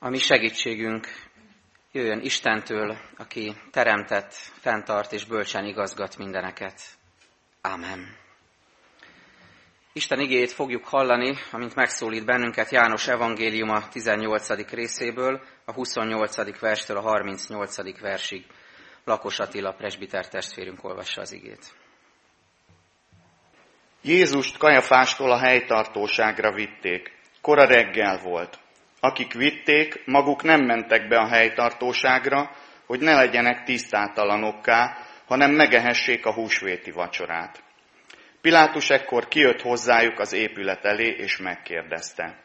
A mi segítségünk jöjjön Istentől, aki teremtett, fenntart és bölcsen igazgat mindeneket. Amen. Isten igéjét fogjuk hallani, amint megszólít bennünket János evangéliuma 18. részéből, a 28. verstől a 38. versig. Lakos Attila presbiter testvérünk olvassa az igét. Jézust Kajafástól a helytartóságra vitték. Kora reggel volt. Akik vitték, maguk nem mentek be a helytartóságra, hogy ne legyenek tisztátalanokká, hanem megehessék a húsvéti vacsorát. Pilátus ekkor kijött hozzájuk az épület elé, és megkérdezte.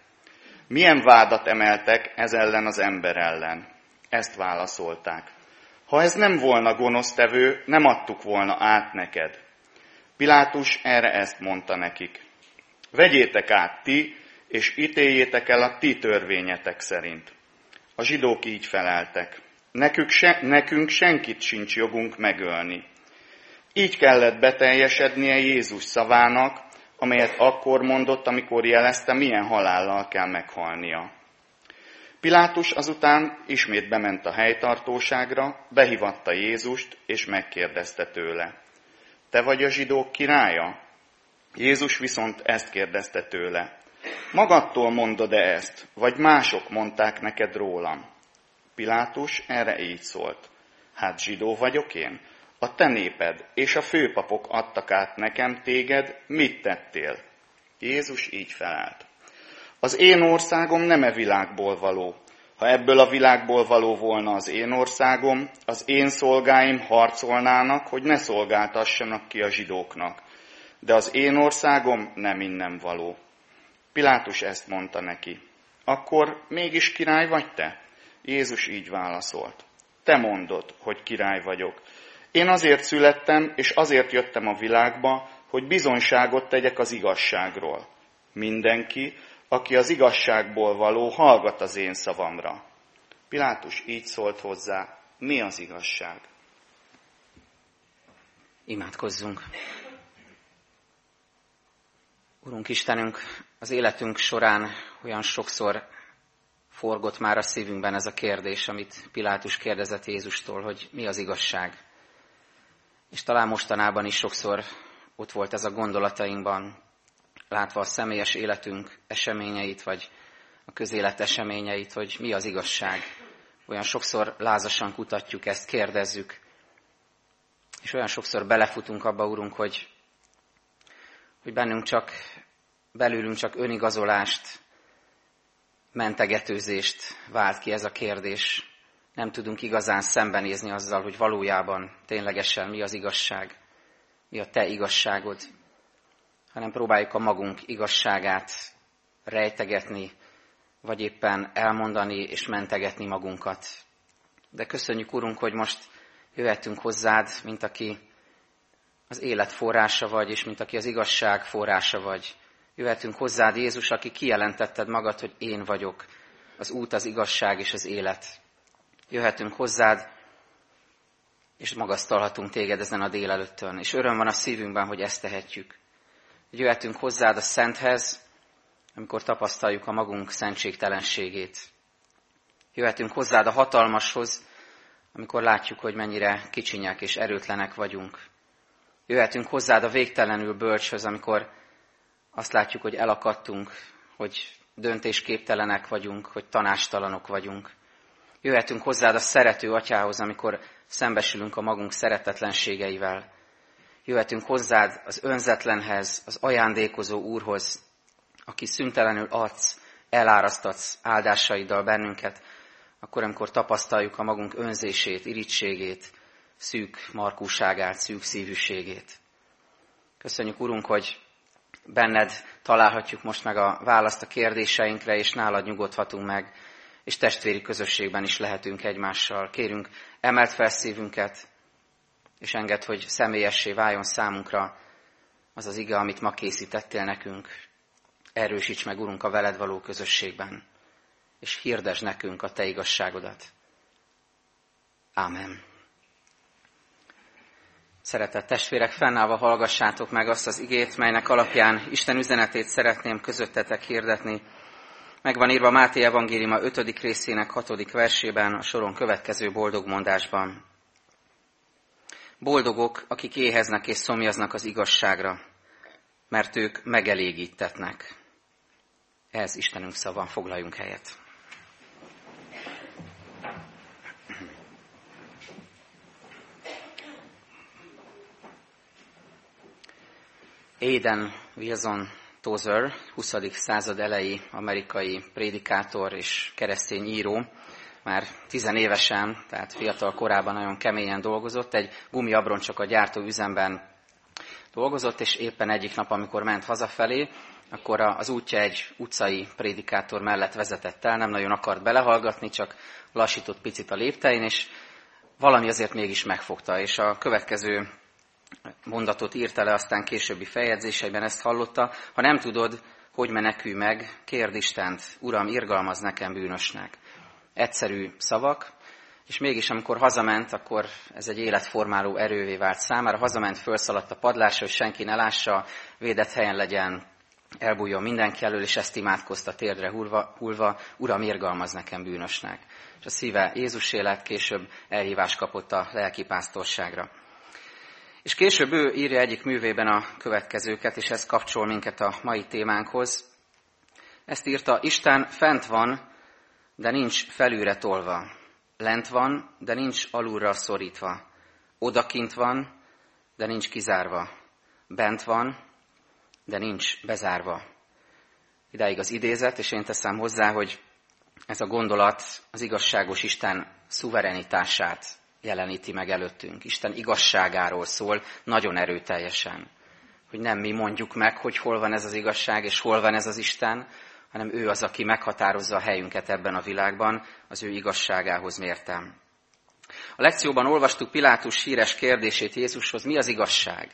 Milyen vádat emeltek ez ellen az ember ellen? Ezt válaszolták. Ha ez nem volna gonosztevő, nem adtuk volna át neked. Pilátus erre ezt mondta nekik. Vegyétek át ti, és ítéljétek el a ti törvényetek szerint. A zsidók így feleltek. Nekünk, se, nekünk senkit sincs jogunk megölni. Így kellett beteljesednie Jézus szavának, amelyet akkor mondott, amikor jelezte, milyen halállal kell meghalnia. Pilátus azután ismét bement a helytartóságra, behívatta Jézust, és megkérdezte tőle. Te vagy a zsidók királya? Jézus viszont ezt kérdezte tőle. Magadtól mondod-e ezt, vagy mások mondták neked rólam? Pilátus erre így szólt. Hát zsidó vagyok én? A te néped és a főpapok adtak át nekem téged, mit tettél? Jézus így felelt. Az én országom nem e világból való. Ha ebből a világból való volna az én országom, az én szolgáim harcolnának, hogy ne szolgáltassanak ki a zsidóknak. De az én országom nem innen való. Pilátus ezt mondta neki. Akkor mégis király vagy te? Jézus így válaszolt. Te mondod, hogy király vagyok. Én azért születtem, és azért jöttem a világba, hogy bizonyságot tegyek az igazságról. Mindenki, aki az igazságból való, hallgat az én szavamra. Pilátus így szólt hozzá, mi az igazság? Imádkozzunk. Urunk Istenünk, az életünk során olyan sokszor forgott már a szívünkben ez a kérdés, amit Pilátus kérdezett Jézustól, hogy mi az igazság. És talán mostanában is sokszor ott volt ez a gondolatainkban, látva a személyes életünk eseményeit, vagy a közélet eseményeit, hogy mi az igazság. Olyan sokszor lázasan kutatjuk ezt, kérdezzük, és olyan sokszor belefutunk abba, Urunk, hogy, hogy bennünk csak, belülünk csak önigazolást, mentegetőzést vált ki ez a kérdés. Nem tudunk igazán szembenézni azzal, hogy valójában ténylegesen mi az igazság, mi a te igazságod, hanem próbáljuk a magunk igazságát rejtegetni, vagy éppen elmondani és mentegetni magunkat. De köszönjük, Urunk, hogy most jöhetünk hozzád, mint aki az élet forrása vagy, és mint aki az igazság forrása vagy. Jöhetünk hozzád, Jézus, aki kijelentetted magad, hogy én vagyok, az út, az igazság és az élet. Jöhetünk hozzád, és magasztalhatunk téged ezen a délelőttön. És öröm van a szívünkben, hogy ezt tehetjük. Jöhetünk hozzád a Szenthez, amikor tapasztaljuk a magunk szentségtelenségét. Jöhetünk hozzád a hatalmashoz, amikor látjuk, hogy mennyire kicsinyek és erőtlenek vagyunk. Jöhetünk hozzád a végtelenül bölcshöz, amikor azt látjuk, hogy elakadtunk, hogy döntésképtelenek vagyunk, hogy tanástalanok vagyunk. Jöhetünk hozzád a szerető atyához, amikor szembesülünk a magunk szeretetlenségeivel. Jöhetünk hozzád az önzetlenhez, az ajándékozó úrhoz, aki szüntelenül adsz, elárasztatsz áldásaiddal bennünket, akkor, amikor tapasztaljuk a magunk önzését, irítségét, szűk markúságát, szűk szívűségét. Köszönjük, Urunk, hogy benned találhatjuk most meg a választ a kérdéseinkre, és nálad nyugodhatunk meg, és testvéri közösségben is lehetünk egymással. Kérünk, emelt fel szívünket, és enged, hogy személyessé váljon számunkra az az ige, amit ma készítettél nekünk. Erősíts meg, Urunk, a veled való közösségben, és hirdes nekünk a Te igazságodat. Ámen. Szeretett testvérek, fennállva hallgassátok meg azt az igét, melynek alapján Isten üzenetét szeretném közöttetek hirdetni. Megvan írva Máté evangéliuma 5. részének 6. versében, a soron következő boldog mondásban. Boldogok, akik éheznek és szomjaznak az igazságra, mert ők megelégítetnek. Ez Istenünk szava, foglaljunk helyet. Aiden Wilson Tozer, 20. század elejé amerikai prédikátor és keresztény író, már tizenévesen, tehát fiatal korában nagyon keményen dolgozott, egy gumiabroncsok a gyártó üzemben dolgozott, és éppen egyik nap, amikor ment hazafelé, akkor az útja egy utcai prédikátor mellett vezetett el, nem nagyon akart belehallgatni, csak lassított picit a léptein, és valami azért mégis megfogta, és a következő mondatot írta le, aztán későbbi feljegyzéseiben ezt hallotta. Ha nem tudod, hogy menekülj meg, kérd Istent, Uram, irgalmaz nekem bűnösnek. Egyszerű szavak, és mégis amikor hazament, akkor ez egy életformáló erővé vált számára. Hazament, felszaladt a padlásra, hogy senki ne lássa, védett helyen legyen, elbújjon mindenki elől, és ezt imádkozta térdre hulva, hulva Uram, irgalmaz nekem bűnösnek. És a szíve Jézus élet később elhívást kapott a lelki pásztorságra. És később ő írja egyik művében a következőket, és ez kapcsol minket a mai témánkhoz. Ezt írta, Isten fent van, de nincs felülre tolva. Lent van, de nincs alulra szorítva. Odakint van, de nincs kizárva. Bent van, de nincs bezárva. Idáig az idézet, és én teszem hozzá, hogy ez a gondolat az igazságos Isten szuverenitását jeleníti meg előttünk. Isten igazságáról szól nagyon erőteljesen. Hogy nem mi mondjuk meg, hogy hol van ez az igazság, és hol van ez az Isten, hanem ő az, aki meghatározza a helyünket ebben a világban, az ő igazságához mértem. A lekcióban olvastuk Pilátus híres kérdését Jézushoz, mi az igazság?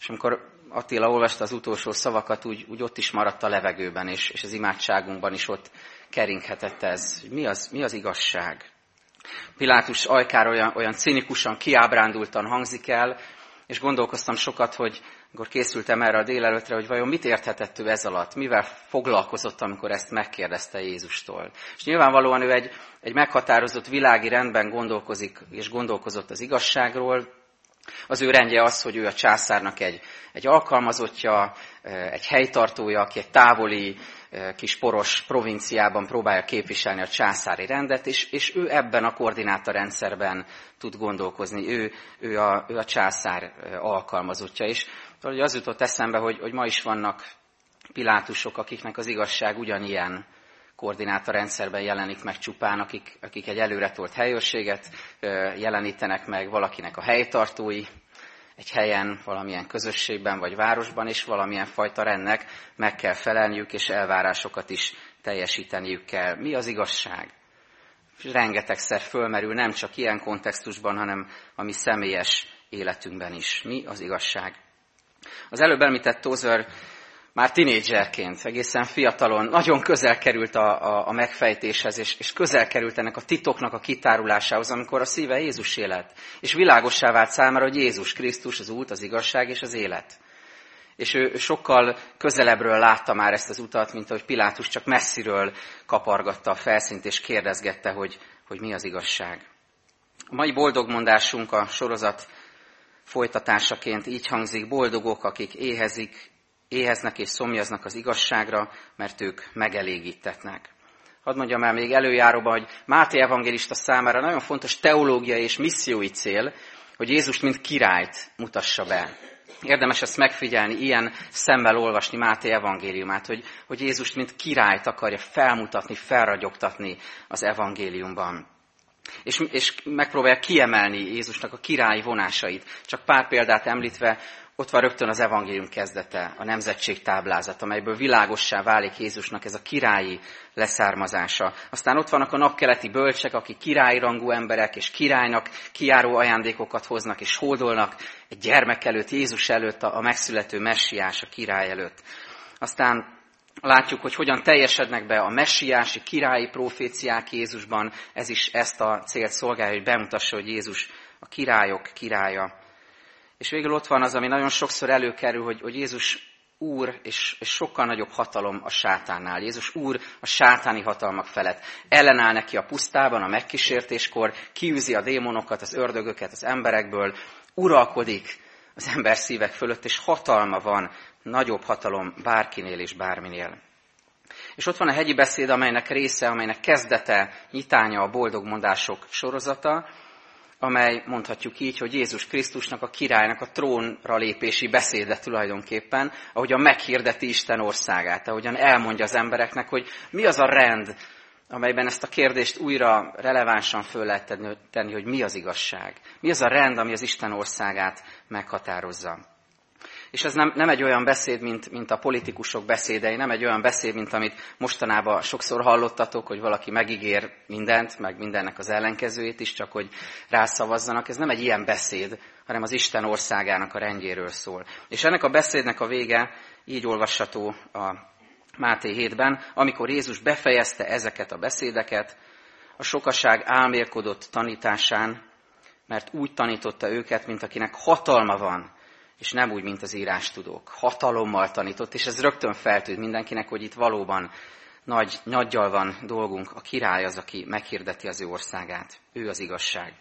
És amikor Attila olvasta az utolsó szavakat, úgy, úgy ott is maradt a levegőben, és, és az imádságunkban is ott keringhetett ez. Mi az, mi az igazság? Pilátus ajkára olyan, olyan cinikusan, kiábrándultan hangzik el, és gondolkoztam sokat, hogy amikor készültem erre a délelőtre, hogy vajon mit érthetett ő ez alatt, mivel foglalkozott, amikor ezt megkérdezte Jézustól. És nyilvánvalóan ő egy, egy meghatározott világi rendben gondolkozik, és gondolkozott az igazságról, az ő rendje az, hogy ő a császárnak egy, egy alkalmazottja, egy helytartója, aki egy távoli kis poros provinciában próbálja képviselni a császári rendet, és, és ő ebben a koordinátorrendszerben tud gondolkozni. Ő, ő, a, ő a császár alkalmazottja. És az jutott eszembe, hogy, hogy ma is vannak pilátusok, akiknek az igazság ugyanilyen koordinátorrendszerben jelenik meg csupán, akik, akik egy előretolt helyőrséget jelenítenek meg, valakinek a helytartói, egy helyen, valamilyen közösségben vagy városban, és valamilyen fajta rendnek meg kell felelniük, és elvárásokat is teljesíteniük kell. Mi az igazság? Rengetegszer fölmerül nem csak ilyen kontextusban, hanem a mi személyes életünkben is. Mi az igazság? Az előbb említett Tozer már tinédzserként, egészen fiatalon, nagyon közel került a, a, a megfejtéshez, és, és közel került ennek a titoknak a kitárulásához, amikor a szíve Jézus élet. És világossá vált számára, hogy Jézus Krisztus az út, az igazság és az élet. És ő sokkal közelebbről látta már ezt az utat, mint ahogy Pilátus csak messziről kapargatta a felszínt, és kérdezgette, hogy, hogy mi az igazság. A mai boldogmondásunk a sorozat folytatásaként így hangzik, boldogok, akik éhezik, éheznek és szomjaznak az igazságra, mert ők megelégítetnek. Hadd mondjam el még előjáróba, hogy Máté evangélista számára nagyon fontos teológiai és missziói cél, hogy Jézust mint királyt mutassa be. Érdemes ezt megfigyelni, ilyen szemmel olvasni Máté evangéliumát, hogy, hogy Jézust mint királyt akarja felmutatni, felragyogtatni az evangéliumban. És, és megpróbálja kiemelni Jézusnak a királyi vonásait. Csak pár példát említve, ott van rögtön az evangélium kezdete, a nemzetség táblázat, amelyből világossá válik Jézusnak ez a királyi leszármazása. Aztán ott vannak a napkeleti bölcsek, akik királyrangú emberek, és királynak kiáró ajándékokat hoznak, és hódolnak egy gyermek előtt, Jézus előtt, a megszülető messiás, a király előtt. Aztán látjuk, hogy hogyan teljesednek be a messiási királyi proféciák Jézusban. Ez is ezt a célt szolgálja, hogy bemutassa, hogy Jézus a királyok királya. És végül ott van az, ami nagyon sokszor előkerül, hogy, hogy Jézus úr, és, és sokkal nagyobb hatalom a sátánnál. Jézus úr a sátáni hatalmak felett. Ellenáll neki a pusztában, a megkísértéskor, kiűzi a démonokat, az ördögöket az emberekből, uralkodik az ember szívek fölött, és hatalma van, nagyobb hatalom bárkinél és bárminél. És ott van a hegyi beszéd, amelynek része, amelynek kezdete, nyitánya a boldog mondások sorozata, amely mondhatjuk így, hogy Jézus Krisztusnak, a királynak a trónra lépési beszéde tulajdonképpen, ahogyan meghirdeti Isten országát, ahogyan elmondja az embereknek, hogy mi az a rend, amelyben ezt a kérdést újra relevánsan föl lehet tenni, hogy mi az igazság. Mi az a rend, ami az Isten országát meghatározza. És ez nem, nem egy olyan beszéd, mint, mint a politikusok beszédei, nem egy olyan beszéd, mint amit mostanában sokszor hallottatok, hogy valaki megígér mindent, meg mindennek az ellenkezőjét is, csak hogy rászavazzanak. Ez nem egy ilyen beszéd, hanem az Isten országának a rendjéről szól. És ennek a beszédnek a vége így olvasható a Máté 7-ben, amikor Jézus befejezte ezeket a beszédeket, a sokaság álmélkodott tanításán, mert úgy tanította őket, mint akinek hatalma van és nem úgy, mint az írás tudók. Hatalommal tanított, és ez rögtön feltűnt mindenkinek, hogy itt valóban nagy, nagyjal van dolgunk. A király az, aki meghirdeti az ő országát. Ő az igazság.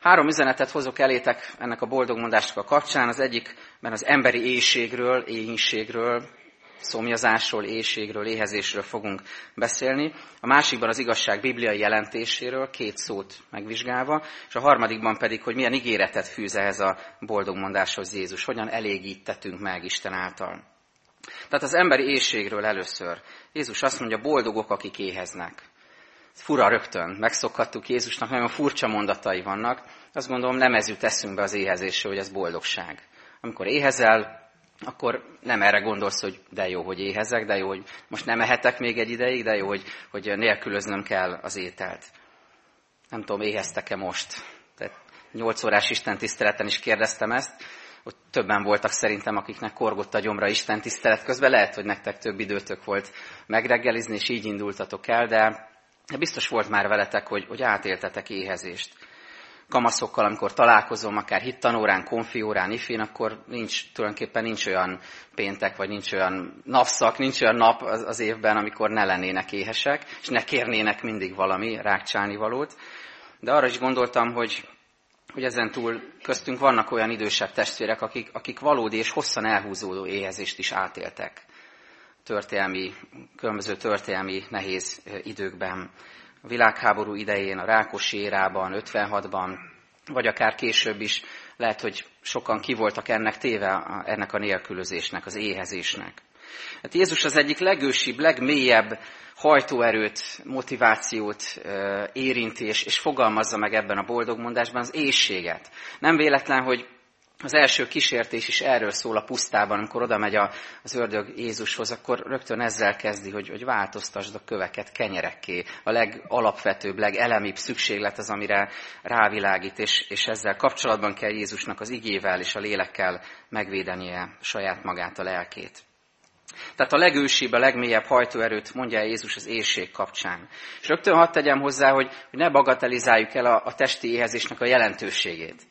Három üzenetet hozok elétek ennek a boldogmondásnak a kapcsán. Az egyikben az emberi éjségről, éhínségről, szomjazásról, éjségről, éhezésről fogunk beszélni. A másikban az igazság bibliai jelentéséről, két szót megvizsgálva, és a harmadikban pedig, hogy milyen ígéretet fűz ehhez a boldogmondáshoz Jézus, hogyan elégítettünk meg Isten által. Tehát az emberi éjségről először. Jézus azt mondja, boldogok, akik éheznek. Fura rögtön, megszokhattuk Jézusnak, nagyon furcsa mondatai vannak. Azt gondolom, nem ez jut eszünkbe az éhezésről, hogy ez boldogság. Amikor éhezel, akkor nem erre gondolsz, hogy de jó, hogy éhezek, de jó, hogy most nem ehetek még egy ideig, de jó, hogy, hogy nélkülöznöm kell az ételt. Nem tudom, éheztek-e most? Tehát 8 órás Isten tiszteleten is kérdeztem ezt, ott többen voltak szerintem, akiknek korgott a gyomra Isten tisztelet közben. Lehet, hogy nektek több időtök volt megreggelizni, és így indultatok el, de biztos volt már veletek, hogy, hogy átéltetek éhezést kamaszokkal, amikor találkozom, akár hittanórán, konfiórán, ifén, akkor nincs, tulajdonképpen nincs olyan péntek, vagy nincs olyan napszak, nincs olyan nap az, az évben, amikor ne lennének éhesek, és ne kérnének mindig valami rákcsálni valót. De arra is gondoltam, hogy, hogy ezen túl köztünk vannak olyan idősebb testvérek, akik, akik valódi és hosszan elhúzódó éhezést is átéltek történelmi, különböző történelmi nehéz időkben a világháború idején, a Rákosi érában, 56-ban, vagy akár később is lehet, hogy sokan ki voltak ennek téve, ennek a nélkülözésnek, az éhezésnek. Hát Jézus az egyik legősibb, legmélyebb hajtóerőt, motivációt érinti, és, és fogalmazza meg ebben a boldogmondásban az éjséget. Nem véletlen, hogy az első kísértés is erről szól a pusztában, amikor oda megy az ördög Jézushoz, akkor rögtön ezzel kezdi, hogy, hogy változtasd a köveket kenyerekké. A legalapvetőbb, legelemibb szükséglet az, amire rávilágít, és, és ezzel kapcsolatban kell Jézusnak az igével és a lélekkel megvédenie saját magát, a lelkét. Tehát a legősibb, a legmélyebb hajtóerőt mondja Jézus az éjség kapcsán. És rögtön hadd tegyem hozzá, hogy, hogy ne bagatelizáljuk el a, a testi éhezésnek a jelentőségét.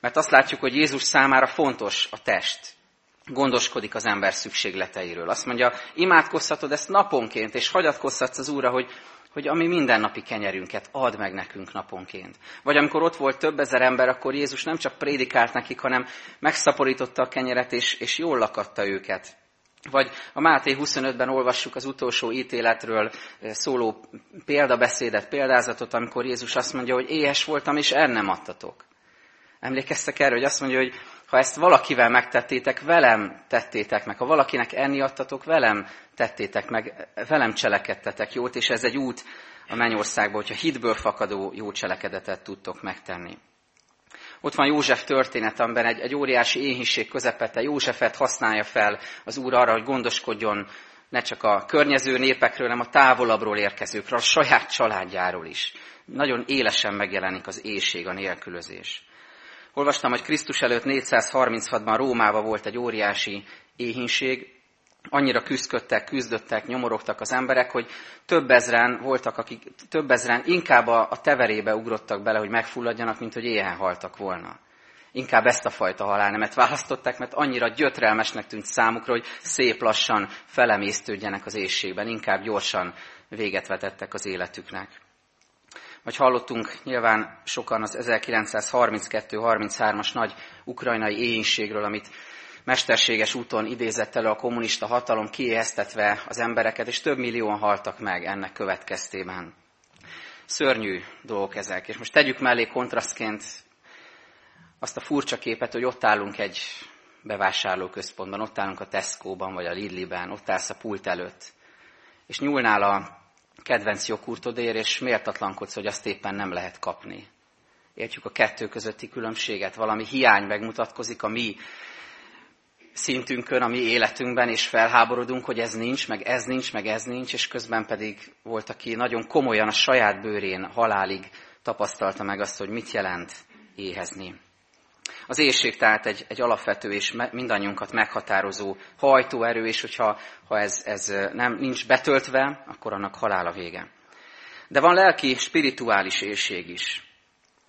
Mert azt látjuk, hogy Jézus számára fontos a test. Gondoskodik az ember szükségleteiről. Azt mondja, imádkozhatod ezt naponként, és hagyatkozhatsz az Úrra, hogy, hogy ami mindennapi kenyerünket ad meg nekünk naponként. Vagy amikor ott volt több ezer ember, akkor Jézus nem csak prédikált nekik, hanem megszaporította a kenyeret, és, és jól lakatta őket. Vagy a Máté 25-ben olvassuk az utolsó ítéletről szóló példabeszédet, példázatot, amikor Jézus azt mondja, hogy éhes voltam, és el nem adtatok. Emlékeztek erre, hogy azt mondja, hogy ha ezt valakivel megtettétek, velem tettétek meg. Ha valakinek enni adtatok, velem tettétek meg, velem cselekedtetek jót, és ez egy út a mennyországba, hogyha hitből fakadó jó cselekedetet tudtok megtenni. Ott van József történet, amiben egy, egy óriási éhínség közepette Józsefet használja fel az Úr arra, hogy gondoskodjon ne csak a környező népekről, hanem a távolabbról érkezőkről, a saját családjáról is. Nagyon élesen megjelenik az éjség, a nélkülözés. Olvastam, hogy Krisztus előtt 436-ban Rómában volt egy óriási éhínség, annyira küzdöttek, küzdöttek, nyomorogtak az emberek, hogy több ezren voltak, akik több ezren inkább a, teverébe ugrottak bele, hogy megfulladjanak, mint hogy éhen haltak volna. Inkább ezt a fajta halálnemet választották, mert annyira gyötrelmesnek tűnt számukra, hogy szép lassan felemésztődjenek az éjségben, inkább gyorsan véget vetettek az életüknek. Vagy hallottunk nyilván sokan az 1932-33-as nagy ukrajnai éhénységről, amit mesterséges úton idézett elő a kommunista hatalom, kiéheztetve az embereket, és több millióan haltak meg ennek következtében. Szörnyű dolgok ezek. És most tegyük mellé kontrasztként azt a furcsa képet, hogy ott állunk egy bevásárlóközpontban, ott állunk a Tesco-ban, vagy a Lidli-ben, ott állsz a pult előtt, és nyúlnál a kedvenc jogurtodér, és méltatlankodsz, hogy azt éppen nem lehet kapni. Értjük a kettő közötti különbséget, valami hiány megmutatkozik a mi szintünkön, a mi életünkben, és felháborodunk, hogy ez nincs, meg ez nincs, meg ez nincs, és közben pedig volt, aki nagyon komolyan a saját bőrén halálig tapasztalta meg azt, hogy mit jelent éhezni. Az éjség tehát egy, egy alapvető és mindannyiunkat meghatározó hajtóerő, és hogyha ha ez, ez nem, nincs betöltve, akkor annak halál a vége. De van lelki, spirituális éjség is.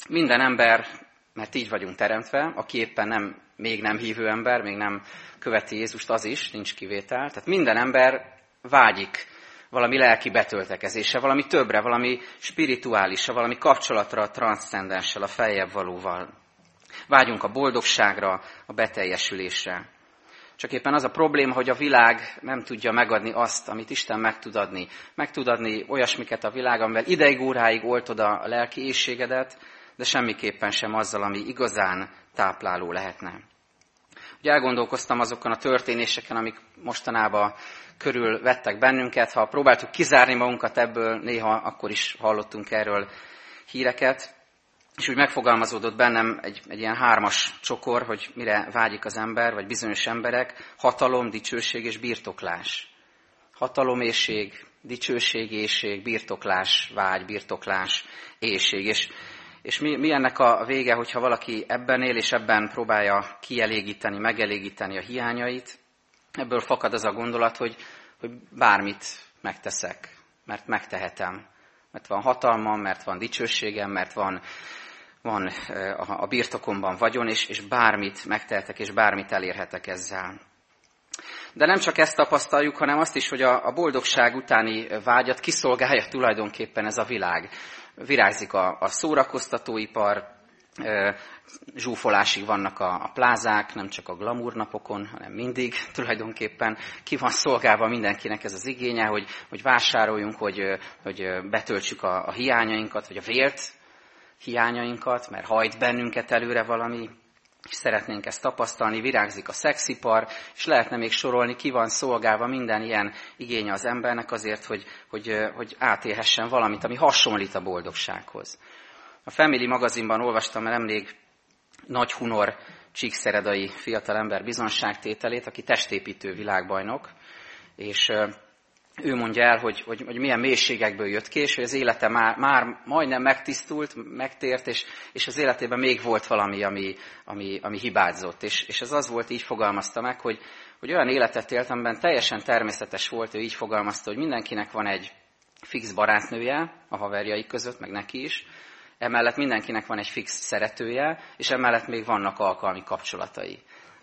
Minden ember, mert így vagyunk teremtve, aki éppen nem, még nem hívő ember, még nem követi Jézust, az is, nincs kivétel. Tehát minden ember vágyik valami lelki betöltekezése, valami többre, valami spirituálisra, valami kapcsolatra a transzcendenssel, a feljebb valóval. Vágyunk a boldogságra, a beteljesülésre. Csak éppen az a probléma, hogy a világ nem tudja megadni azt, amit Isten meg tud adni. Meg tud adni olyasmiket a világ, amivel ideig óráig oltod a lelki éjségedet, de semmiképpen sem azzal, ami igazán tápláló lehetne. Ugye elgondolkoztam azokon a történéseken, amik mostanában körül vettek bennünket. Ha próbáltuk kizárni magunkat ebből, néha akkor is hallottunk erről híreket. És úgy megfogalmazódott bennem egy, egy ilyen hármas csokor, hogy mire vágyik az ember, vagy bizonyos emberek, hatalom, dicsőség és birtoklás. Hatalom, éjség, dicsőség, éjség, birtoklás, vágy, birtoklás, éjség. És, és mi, mi ennek a vége, hogyha valaki ebben él, és ebben próbálja kielégíteni, megelégíteni a hiányait, ebből fakad az a gondolat, hogy, hogy bármit megteszek, mert megtehetem. Mert van hatalmam, mert van dicsőségem, mert van van a birtokomban vagyon, és, és bármit megtehetek, és bármit elérhetek ezzel. De nem csak ezt tapasztaljuk, hanem azt is, hogy a, a boldogság utáni vágyat kiszolgálja tulajdonképpen ez a világ. Virágzik a, a szórakoztatóipar, zsúfolásig vannak a, a plázák, nem csak a glamour napokon, hanem mindig tulajdonképpen ki van szolgálva mindenkinek ez az igénye, hogy, hogy vásároljunk, hogy, hogy betöltsük a, a hiányainkat, vagy a vért hiányainkat, mert hajt bennünket előre valami, és szeretnénk ezt tapasztalni, virágzik a szexipar, és lehetne még sorolni, ki van szolgálva minden ilyen igénye az embernek azért, hogy, hogy, hogy átélhessen valamit, ami hasonlít a boldogsághoz. A Family magazinban olvastam el emlék Nagy Hunor csíkszeredai fiatalember bizonságtételét, aki testépítő világbajnok, és ő mondja el, hogy, hogy, hogy milyen mélységekből jött ki, és hogy az élete már, már majdnem megtisztult, megtért, és, és az életében még volt valami, ami, ami, ami hibázott. És, és ez az volt, így fogalmazta meg, hogy, hogy olyan életet élt, amiben teljesen természetes volt, ő így fogalmazta, hogy mindenkinek van egy fix barátnője a haverjai között, meg neki is, emellett mindenkinek van egy fix szeretője, és emellett még vannak alkalmi kapcsolatai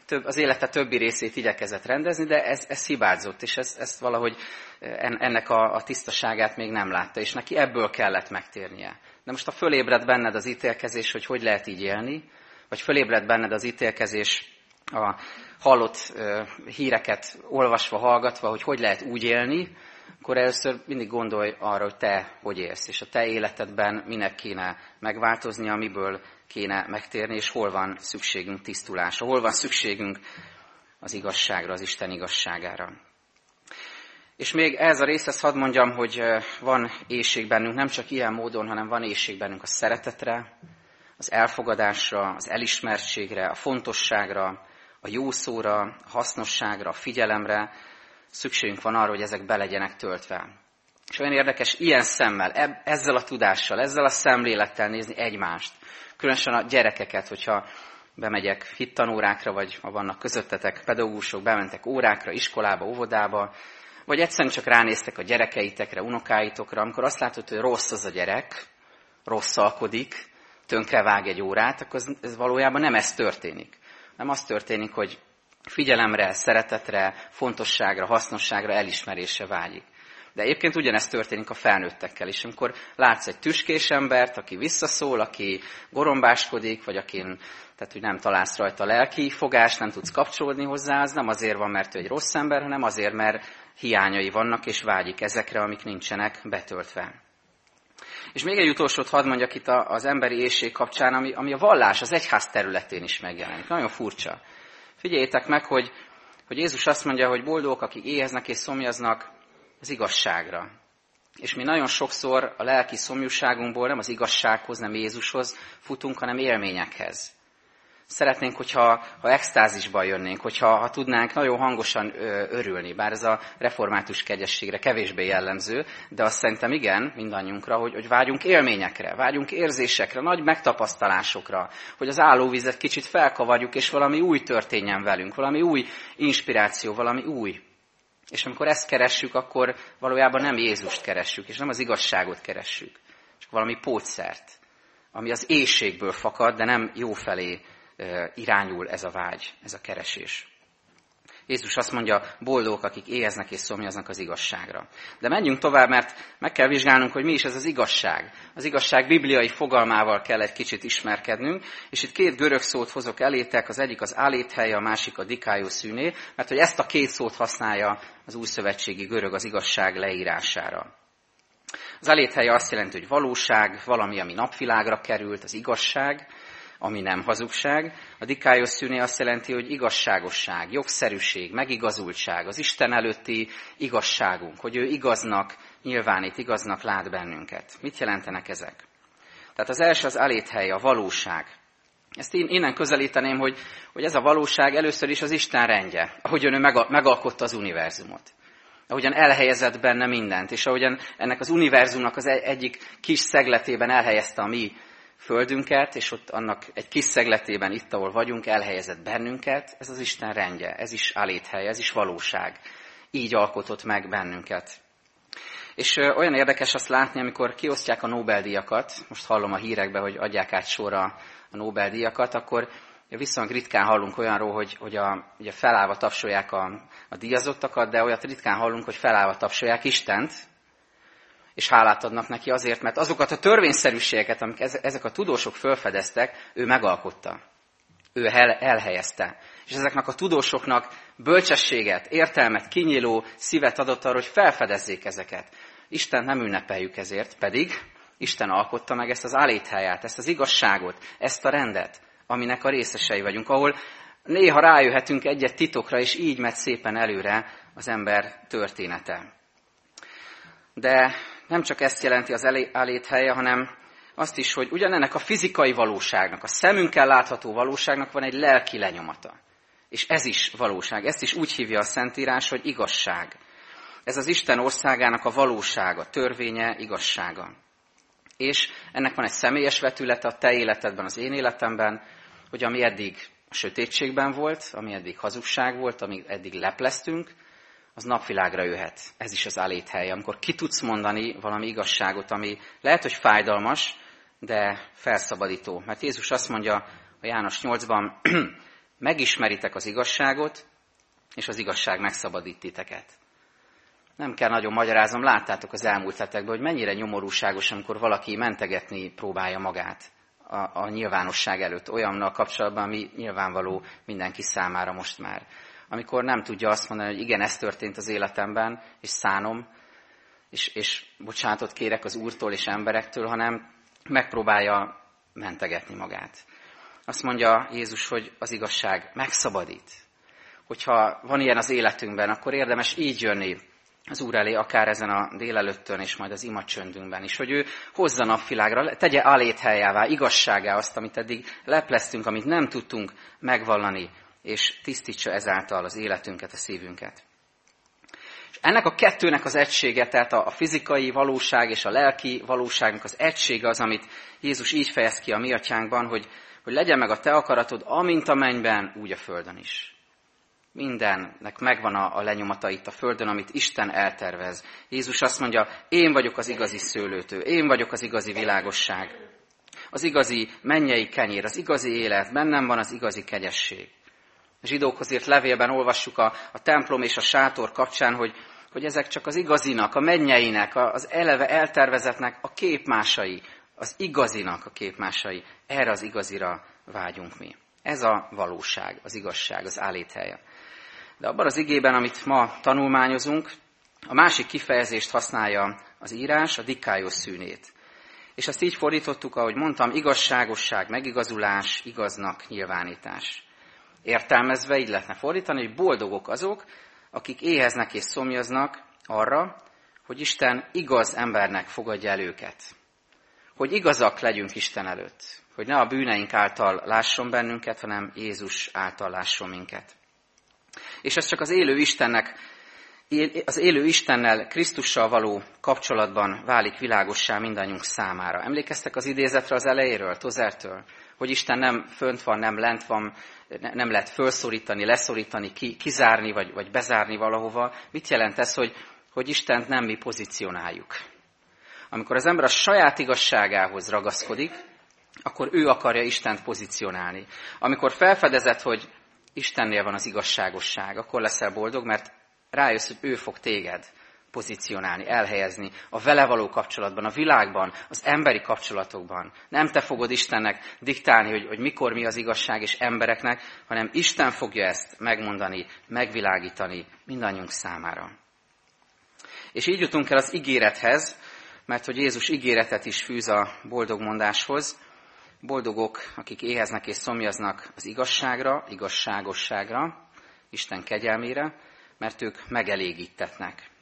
több, az élete többi részét igyekezett rendezni, de ez, ez hibázott, és ezt, ezt valahogy ennek a, a tisztaságát még nem látta, és neki ebből kellett megtérnie. De most a fölébred benned az ítélkezés, hogy hogy lehet így élni, vagy fölébred benned az ítélkezés a hallott híreket olvasva, hallgatva, hogy hogy lehet úgy élni, akkor először mindig gondolj arra, hogy te hogy élsz, és a te életedben minek kéne megváltozni, amiből kéne megtérni, és hol van szükségünk tisztulásra, hol van szükségünk az igazságra, az Isten igazságára. És még ez a részhez hadd mondjam, hogy van éjség bennünk nem csak ilyen módon, hanem van éjség bennünk a szeretetre, az elfogadásra, az elismertségre, a fontosságra, a jó szóra, a hasznosságra, a figyelemre. Szükségünk van arra, hogy ezek be legyenek töltve. És olyan érdekes ilyen szemmel, ezzel a tudással, ezzel a szemlélettel nézni egymást. Különösen a gyerekeket, hogyha bemegyek hittanórákra, vagy ha vannak közöttetek pedagógusok, bementek órákra, iskolába, óvodába, vagy egyszerűen csak ránéztek a gyerekeitekre, unokáitokra, amikor azt látod, hogy rossz az a gyerek, rosszalkodik, tönkrevág egy órát, akkor ez, ez valójában nem ez történik. Nem az történik, hogy figyelemre, szeretetre, fontosságra, hasznosságra, elismerésre vágyik. De egyébként ugyanezt történik a felnőttekkel is. Amikor látsz egy tüskés embert, aki visszaszól, aki gorombáskodik, vagy akin tehát, hogy nem találsz rajta lelki fogást, nem tudsz kapcsolódni hozzá, az nem azért van, mert ő egy rossz ember, hanem azért, mert hiányai vannak, és vágyik ezekre, amik nincsenek betöltve. És még egy utolsót hadd mondjak itt az emberi éjség kapcsán, ami, ami a vallás, az egyház területén is megjelenik. Nagyon furcsa. Figyeljétek meg, hogy, hogy Jézus azt mondja, hogy boldogok, akik éheznek és szomjaznak az igazságra. És mi nagyon sokszor a lelki szomjúságunkból nem az igazsághoz, nem Jézushoz futunk, hanem élményekhez. Szeretnénk, hogyha ha extázisban jönnénk, hogyha ha tudnánk nagyon hangosan örülni, bár ez a református kegyességre kevésbé jellemző, de azt szerintem igen, mindannyiunkra, hogy, hogy vágyunk élményekre, vágyunk érzésekre, nagy megtapasztalásokra, hogy az állóvizet kicsit felkavarjuk, és valami új történjen velünk, valami új inspiráció, valami új. És amikor ezt keressük, akkor valójában nem Jézust keressük, és nem az igazságot keressük, csak valami pótszert, ami az éjségből fakad, de nem jó felé irányul ez a vágy, ez a keresés. Jézus azt mondja, boldogok, akik éheznek és szomjaznak az igazságra. De menjünk tovább, mert meg kell vizsgálnunk, hogy mi is ez az igazság. Az igazság bibliai fogalmával kell egy kicsit ismerkednünk, és itt két görög szót hozok elétek, az egyik az áléthely, a másik a dikájó szűné, mert hogy ezt a két szót használja az újszövetségi görög az igazság leírására. Az aléthely azt jelenti, hogy valóság, valami, ami napvilágra került, az igazság, ami nem hazugság. A dikályos szűné azt jelenti, hogy igazságosság, jogszerűség, megigazultság, az Isten előtti igazságunk, hogy ő igaznak nyilvánít, igaznak lát bennünket. Mit jelentenek ezek? Tehát az első az aléthely, a valóság. Ezt én innen közelíteném, hogy, hogy ez a valóság először is az Isten rendje, ahogyan ő megalkotta az univerzumot. Ahogyan elhelyezett benne mindent, és ahogyan ennek az univerzumnak az e-, egyik kis szegletében elhelyezte a mi földünket, és ott annak egy kis szegletében, itt, ahol vagyunk, elhelyezett bennünket, ez az Isten rendje, ez is áléthely, ez is valóság. Így alkotott meg bennünket. És olyan érdekes azt látni, amikor kiosztják a Nobel-díjakat, most hallom a hírekben, hogy adják át sorra a Nobel-díjakat, akkor viszonylag ritkán hallunk olyanról, hogy, hogy a, ugye felállva tapsolják a, a díjazottakat, de olyat ritkán hallunk, hogy felállva tapsolják Istent, és hálát adnak neki azért, mert azokat a törvényszerűségeket, amik ezek a tudósok felfedeztek, ő megalkotta. Ő elhelyezte. És ezeknek a tudósoknak bölcsességet, értelmet, kinyíló szívet adott arra, hogy felfedezzék ezeket. Isten nem ünnepeljük ezért, pedig Isten alkotta meg ezt az áléthelyát, ezt az igazságot, ezt a rendet, aminek a részesei vagyunk, ahol néha rájöhetünk egyet titokra, és így megy szépen előre az ember története. De nem csak ezt jelenti az helye, hanem azt is, hogy ugyanennek a fizikai valóságnak, a szemünkkel látható valóságnak van egy lelki lenyomata. És ez is valóság. Ezt is úgy hívja a Szentírás, hogy igazság. Ez az Isten országának a valósága, törvénye, igazsága. És ennek van egy személyes vetülete a te életedben, az én életemben, hogy ami eddig sötétségben volt, ami eddig hazugság volt, ami eddig lepleztünk, az napvilágra jöhet. Ez is az áléthely, amikor ki tudsz mondani valami igazságot, ami lehet, hogy fájdalmas, de felszabadító. Mert Jézus azt mondja a János 8-ban, megismeritek az igazságot, és az igazság megszabadít titeket. Nem kell nagyon magyarázom, láttátok az elmúlt hetekben, hogy mennyire nyomorúságos, amikor valaki mentegetni próbálja magát a, a nyilvánosság előtt, olyannal kapcsolatban, ami nyilvánvaló mindenki számára most már amikor nem tudja azt mondani, hogy igen, ez történt az életemben, és szánom, és, és bocsánatot kérek az Úrtól és emberektől, hanem megpróbálja mentegetni magát. Azt mondja Jézus, hogy az igazság megszabadít. Hogyha van ilyen az életünkben, akkor érdemes így jönni az Úr elé, akár ezen a délelőttön, és majd az imacsöndünkben is, hogy ő hozza napvilágra, tegye aléthelyává, igazságá azt, amit eddig lepleztünk, amit nem tudtunk megvallani és tisztítsa ezáltal az életünket, a szívünket. És ennek a kettőnek az egysége, tehát a fizikai valóság és a lelki valóságnak az egysége az, amit Jézus így fejez ki a mi atyánkban, hogy, hogy legyen meg a te akaratod, amint a mennyben, úgy a földön is. Mindennek megvan a, a lenyomata itt a földön, amit Isten eltervez. Jézus azt mondja, én vagyok az igazi szőlőtő, én vagyok az igazi világosság. Az igazi mennyei kenyér, az igazi élet, bennem van az igazi kegyesség. Zsidókhoz írt levélben olvassuk a, a templom és a sátor kapcsán, hogy, hogy ezek csak az igazinak, a mennyeinek, az eleve eltervezetnek a képmásai, az igazinak a képmásai. Erre az igazira vágyunk mi. Ez a valóság, az igazság, az állíthelye. De abban az igében, amit ma tanulmányozunk, a másik kifejezést használja az írás, a dikájos szűnét. És azt így fordítottuk, ahogy mondtam, igazságosság, megigazulás, igaznak nyilvánítás. Értelmezve így lehetne fordítani, hogy boldogok azok, akik éheznek és szomjaznak arra, hogy Isten igaz embernek fogadja el őket. Hogy igazak legyünk Isten előtt. Hogy ne a bűneink által lásson bennünket, hanem Jézus által lásson minket. És ez csak az élő Istennek, az élő Istennel, Krisztussal való kapcsolatban válik világossá mindannyiunk számára. Emlékeztek az idézetre az elejéről, Tozertől? Hogy Isten nem fönt van, nem lent van, nem lehet felszorítani, leszorítani, kizárni, vagy, vagy bezárni valahova. Mit jelent ez, hogy, hogy Istent nem mi pozícionáljuk? Amikor az ember a saját igazságához ragaszkodik, akkor ő akarja Istent pozícionálni. Amikor felfedezett, hogy Istennél van az igazságosság, akkor leszel boldog, mert rájössz, hogy ő fog téged pozícionálni, elhelyezni a vele való kapcsolatban, a világban, az emberi kapcsolatokban. Nem te fogod Istennek diktálni, hogy, hogy mikor mi az igazság és embereknek, hanem Isten fogja ezt megmondani, megvilágítani mindannyiunk számára. És így jutunk el az ígérethez, mert hogy Jézus ígéretet is fűz a boldogmondáshoz. Boldogok, akik éheznek és szomjaznak az igazságra, igazságosságra, Isten kegyelmére, mert ők megelégítetnek.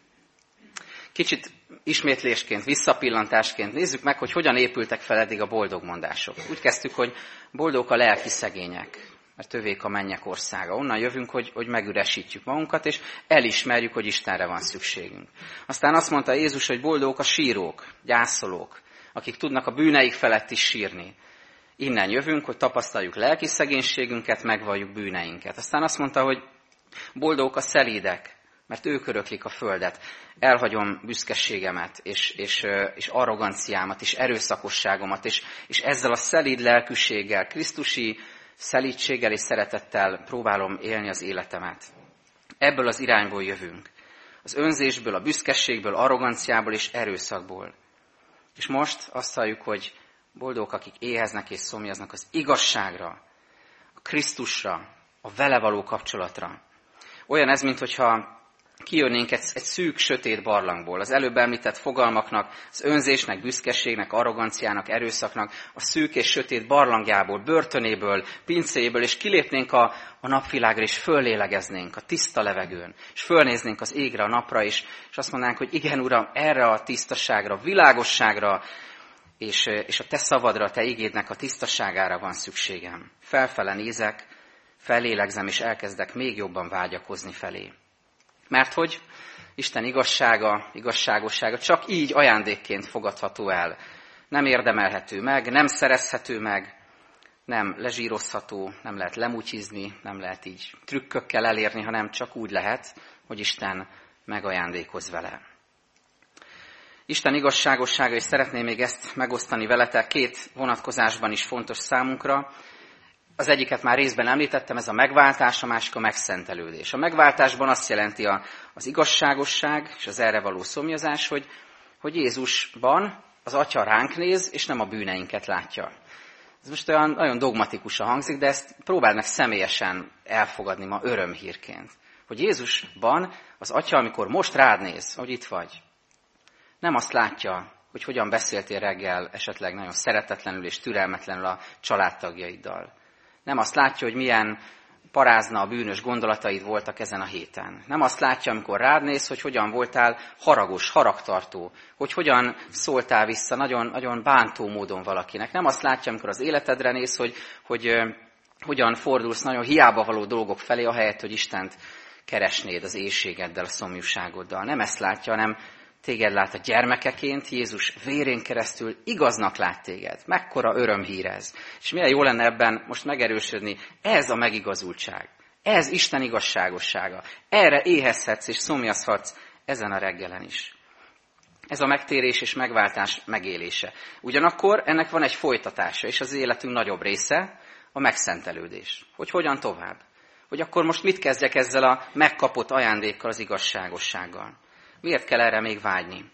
Kicsit ismétlésként, visszapillantásként nézzük meg, hogy hogyan épültek fel eddig a boldogmondások. Úgy kezdtük, hogy boldog a lelki szegények, mert tövék a mennyek országa. Onnan jövünk, hogy, hogy megüresítjük magunkat, és elismerjük, hogy Istenre van szükségünk. Aztán azt mondta Jézus, hogy boldogok a sírók, gyászolók, akik tudnak a bűneik felett is sírni. Innen jövünk, hogy tapasztaljuk lelki szegénységünket, megvalljuk bűneinket. Aztán azt mondta, hogy boldogok a szelídek, mert ők öröklik a földet. Elhagyom büszkeségemet, és, és, és arroganciámat, és erőszakosságomat, és, és ezzel a szelíd lelkűséggel, Krisztusi szelídséggel és szeretettel próbálom élni az életemet. Ebből az irányból jövünk. Az önzésből, a büszkeségből, arroganciából és erőszakból. És most azt halljuk, hogy boldogok, akik éheznek és szomjaznak az igazságra, a Krisztusra, a vele való kapcsolatra. Olyan ez, mintha kijönnénk egy, egy szűk, sötét barlangból. Az előbb említett fogalmaknak, az önzésnek, büszkeségnek, arroganciának, erőszaknak, a szűk és sötét barlangjából, börtönéből, pincéből, és kilépnénk a, a napvilágra, és föllélegeznénk a tiszta levegőn, és fölnéznénk az égre, a napra, és, és azt mondanánk, hogy igen, Uram, erre a tisztaságra, világosságra, és, és a te szavadra, a te igédnek a tisztaságára van szükségem. Felfele nézek, felélegzem, és elkezdek még jobban vágyakozni felé. Mert hogy Isten igazsága, igazságossága csak így ajándékként fogadható el. Nem érdemelhető meg, nem szerezhető meg, nem lezsírozható, nem lehet lemutyizni, nem lehet így trükkökkel elérni, hanem csak úgy lehet, hogy Isten megajándékoz vele. Isten igazságossága, és szeretném még ezt megosztani veletek, két vonatkozásban is fontos számunkra. Az egyiket már részben említettem, ez a megváltás, a másik a megszentelődés. A megváltásban azt jelenti a, az igazságosság és az erre való szomjazás, hogy, hogy Jézusban az Atya ránk néz, és nem a bűneinket látja. Ez most olyan nagyon dogmatikusan hangzik, de ezt próbáld meg személyesen elfogadni ma örömhírként. Hogy Jézusban az Atya, amikor most rád néz, hogy itt vagy, nem azt látja, hogy hogyan beszéltél reggel esetleg nagyon szeretetlenül és türelmetlenül a családtagjaiddal nem azt látja, hogy milyen parázna a bűnös gondolataid voltak ezen a héten. Nem azt látja, amikor rád néz, hogy hogyan voltál haragos, haragtartó, hogy hogyan szóltál vissza nagyon, nagyon bántó módon valakinek. Nem azt látja, amikor az életedre néz, hogy, hogy hogy hogyan fordulsz nagyon hiába való dolgok felé, ahelyett, hogy Istent keresnéd az éjségeddel, a szomjúságoddal. Nem ezt látja, hanem téged lát a gyermekeként, Jézus vérén keresztül igaznak lát téged. Mekkora örömhír ez. És milyen jó lenne ebben most megerősödni. Ez a megigazultság. Ez Isten igazságossága. Erre éhezhetsz és szomjazhatsz ezen a reggelen is. Ez a megtérés és megváltás megélése. Ugyanakkor ennek van egy folytatása, és az életünk nagyobb része a megszentelődés. Hogy hogyan tovább? Hogy akkor most mit kezdjek ezzel a megkapott ajándékkal, az igazságossággal? Miért kell erre még vágyni?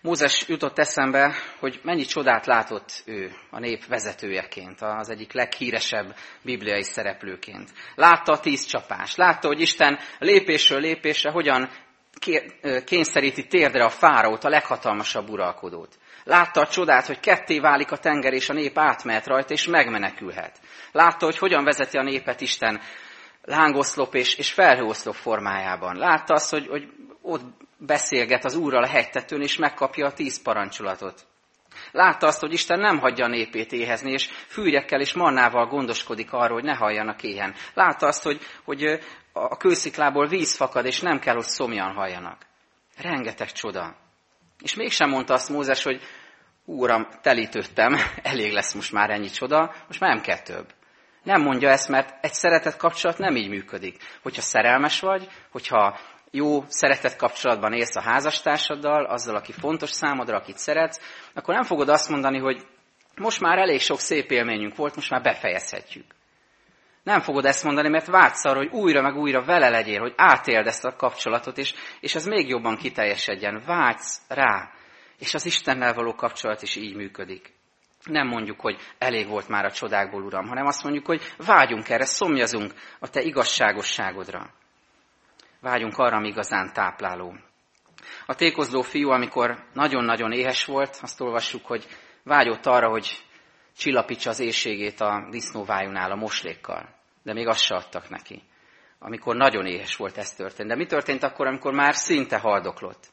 Mózes jutott eszembe, hogy mennyi csodát látott ő a nép vezetőjeként, az egyik leghíresebb bibliai szereplőként. Látta a tíz csapást, látta, hogy Isten lépésről lépésre hogyan kényszeríti térdre a fáraót, a leghatalmasabb uralkodót. Látta a csodát, hogy ketté válik a tenger, és a nép átmehet rajta, és megmenekülhet. Látta, hogy hogyan vezeti a népet Isten lángoszlop és, és felhőoszlop formájában. Látta azt, hogy, hogy ott beszélget az Úrral a hegytetőn, és megkapja a tíz parancsolatot. Látta azt, hogy Isten nem hagyja a népét éhezni, és fűrekkel és mannával gondoskodik arról, hogy ne halljanak éhen. Látta azt, hogy, hogy a kősziklából víz fakad, és nem kell, hogy szomjan halljanak. Rengeteg csoda. És mégsem mondta azt Mózes, hogy Úram, telítődtem, elég lesz most már ennyi csoda, most már nem kell több. Nem mondja ezt, mert egy szeretett kapcsolat nem így működik. Hogyha szerelmes vagy, hogyha jó szeretett kapcsolatban élsz a házastársaddal, azzal, aki fontos számodra, akit szeretsz, akkor nem fogod azt mondani, hogy most már elég sok szép élményünk volt, most már befejezhetjük. Nem fogod ezt mondani, mert vágysz arra, hogy újra meg újra vele legyél, hogy átéld ezt a kapcsolatot, és, és ez még jobban kiteljesedjen. Vágysz rá, és az Istennel való kapcsolat is így működik. Nem mondjuk, hogy elég volt már a csodákból, Uram, hanem azt mondjuk, hogy vágyunk erre, szomjazunk a Te igazságosságodra. Vágyunk arra, ami igazán tápláló. A tékozló fiú, amikor nagyon-nagyon éhes volt, azt olvassuk, hogy vágyott arra, hogy csillapítsa az éjségét a disznóvájunál a moslékkal. De még azt se adtak neki. Amikor nagyon éhes volt, ez történt. De mi történt akkor, amikor már szinte haldoklott?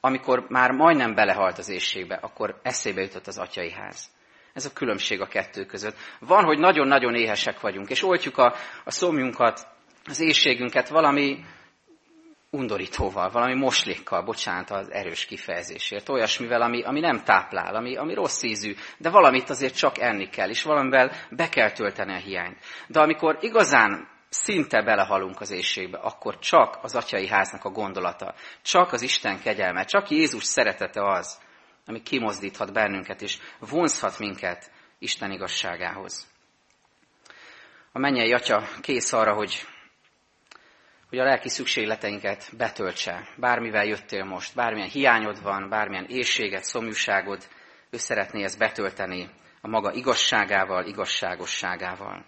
Amikor már majdnem belehalt az éjségbe, akkor eszébe jutott az atyai ház. Ez a különbség a kettő között. Van, hogy nagyon-nagyon éhesek vagyunk, és oltjuk a, a szomjunkat, az éjségünket valami undorítóval, valami moslékkal, bocsánat az erős kifejezésért, olyasmivel, ami, ami nem táplál, ami, ami rossz ízű, de valamit azért csak enni kell, és valamivel be kell tölteni a hiányt. De amikor igazán szinte belehalunk az éjségbe, akkor csak az atyai háznak a gondolata, csak az Isten kegyelme, csak Jézus szeretete az, ami kimozdíthat bennünket, és vonzhat minket Isten igazságához. A mennyei atya kész arra, hogy hogy a lelki szükségleteinket betöltse. Bármivel jöttél most, bármilyen hiányod van, bármilyen éjséget, szomjúságod, ő szeretné ezt betölteni a maga igazságával, igazságosságával.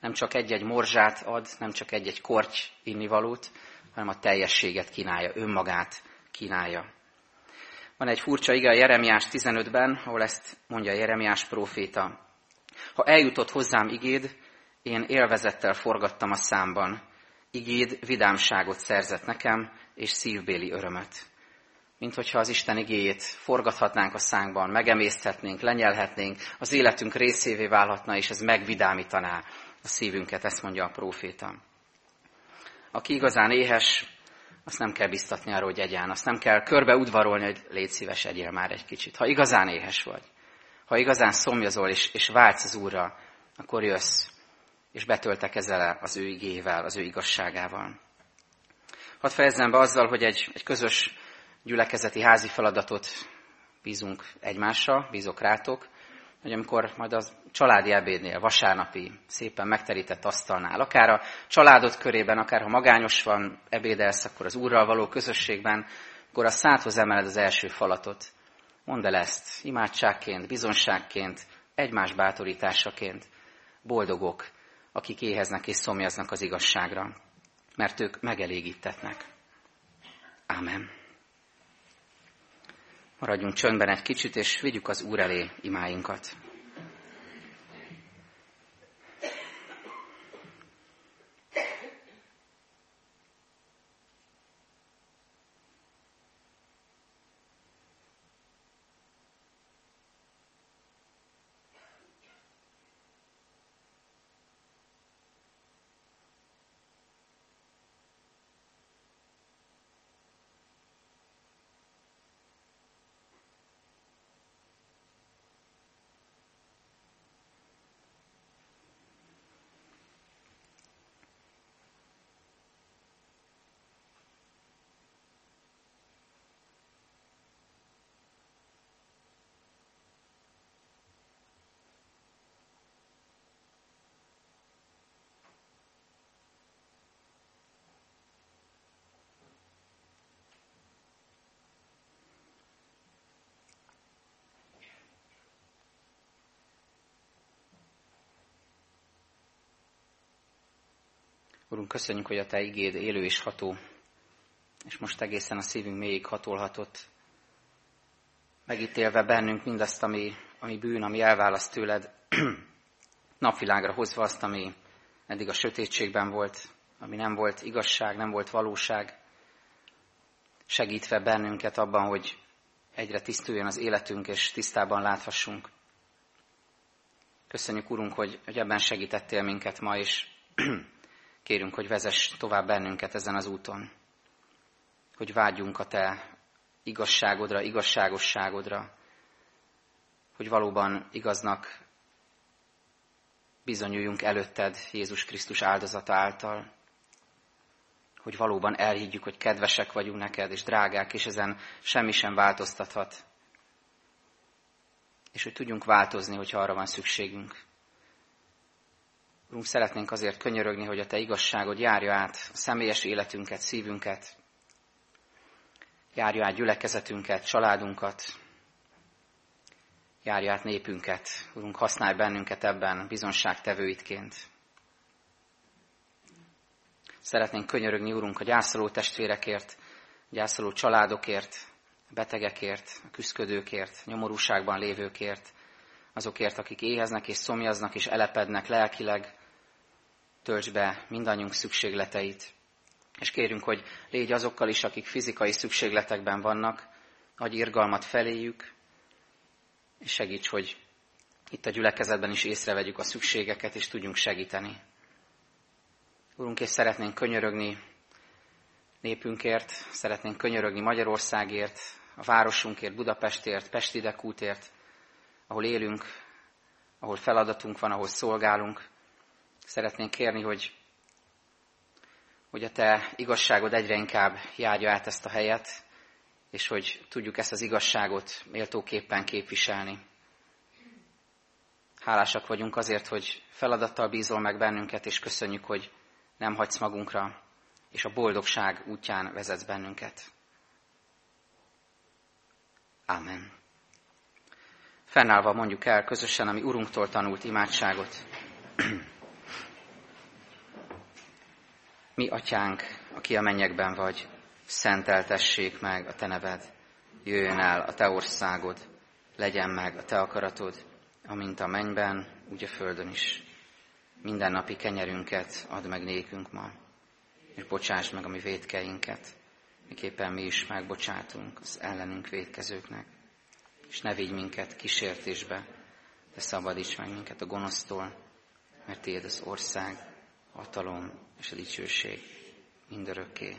Nem csak egy-egy morzsát ad, nem csak egy-egy korty innivalót, hanem a teljességet kínálja, önmagát kínálja. Van egy furcsa ige a Jeremiás 15-ben, ahol ezt mondja Jeremiás próféta. Ha eljutott hozzám igéd, én élvezettel forgattam a számban, igéd vidámságot szerzett nekem, és szívbéli örömöt. Mint hogyha az Isten igéjét forgathatnánk a szánkban, megemészthetnénk, lenyelhetnénk, az életünk részévé válhatna, és ez megvidámítaná a szívünket, ezt mondja a próféta. Aki igazán éhes, azt nem kell biztatni arra, hogy egyán, azt nem kell körbe udvarolni, hogy légy szíves, egyél már egy kicsit. Ha igazán éhes vagy, ha igazán szomjazol és, és vágysz az Úrra, akkor jössz, és betöltek ezzel az ő igével, az ő igazságával. Hadd fejezzem be azzal, hogy egy, egy közös gyülekezeti házi feladatot bízunk egymásra, bízok rátok, hogy amikor majd az családi ebédnél, vasárnapi, szépen megterített asztalnál, akár a családod körében, akár ha magányos van, ebédelsz, akkor az úrral való közösségben, akkor a szádhoz emeled az első falatot. Mondd el ezt imádságként, bizonságként, egymás bátorításaként. Boldogok, akik éheznek és szomjaznak az igazságra, mert ők megelégítetnek. Ámen. Maradjunk csöndben egy kicsit, és vigyük az Úr elé imáinkat. Urunk, köszönjük, hogy a Te igéd élő és ható, és most egészen a szívünk mélyig hatolhatott, megítélve bennünk mindazt, ami, ami bűn, ami elválaszt tőled, napvilágra hozva azt, ami eddig a sötétségben volt, ami nem volt igazság, nem volt valóság, segítve bennünket abban, hogy egyre tisztuljon az életünk, és tisztában láthassunk. Köszönjük, Urunk, hogy, hogy ebben segítettél minket ma, és kérünk, hogy vezess tovább bennünket ezen az úton. Hogy vágyjunk a Te igazságodra, igazságosságodra, hogy valóban igaznak bizonyuljunk előtted Jézus Krisztus áldozata által, hogy valóban elhiggyük, hogy kedvesek vagyunk neked, és drágák, és ezen semmi sem változtathat. És hogy tudjunk változni, hogyha arra van szükségünk. Urunk, szeretnénk azért könyörögni, hogy a Te igazságod járja át a személyes életünket, szívünket, járja át gyülekezetünket, családunkat, járja át népünket. Urunk, használj bennünket ebben bizonságtevőitként. Szeretnénk könyörögni, Urunk, a gyászoló testvérekért, a gyászoló családokért, a betegekért, a küszködőkért, nyomorúságban lévőkért, azokért, akik éheznek és szomjaznak és elepednek lelkileg, tölts be mindannyiunk szükségleteit. És kérünk, hogy légy azokkal is, akik fizikai szükségletekben vannak, adj irgalmat feléjük, és segíts, hogy itt a gyülekezetben is észrevegyük a szükségeket, és tudjunk segíteni. Urunk, és szeretnénk könyörögni népünkért, szeretnénk könyörögni Magyarországért, a városunkért, Budapestért, Pesti Dekútért, ahol élünk, ahol feladatunk van, ahol szolgálunk. Szeretnénk kérni, hogy, hogy a Te igazságod egyre inkább járja át ezt a helyet, és hogy tudjuk ezt az igazságot méltóképpen képviselni. Hálásak vagyunk azért, hogy feladattal bízol meg bennünket, és köszönjük, hogy nem hagysz magunkra, és a boldogság útján vezetsz bennünket. Amen. Fennállva mondjuk el közösen, ami Urunktól tanult imádságot. Mi, atyánk, aki a mennyekben vagy, szenteltessék meg a te neved, jöjjön el a te országod, legyen meg a te akaratod, amint a mennyben, úgy a földön is. Minden napi kenyerünket add meg nékünk ma, és bocsáss meg a mi védkeinket, miképpen mi is megbocsátunk az ellenünk védkezőknek. És ne vigy minket kísértésbe, de szabadíts meg minket a gonosztól, mert Tiéd az ország, hatalom és a dicsőség mindörökké.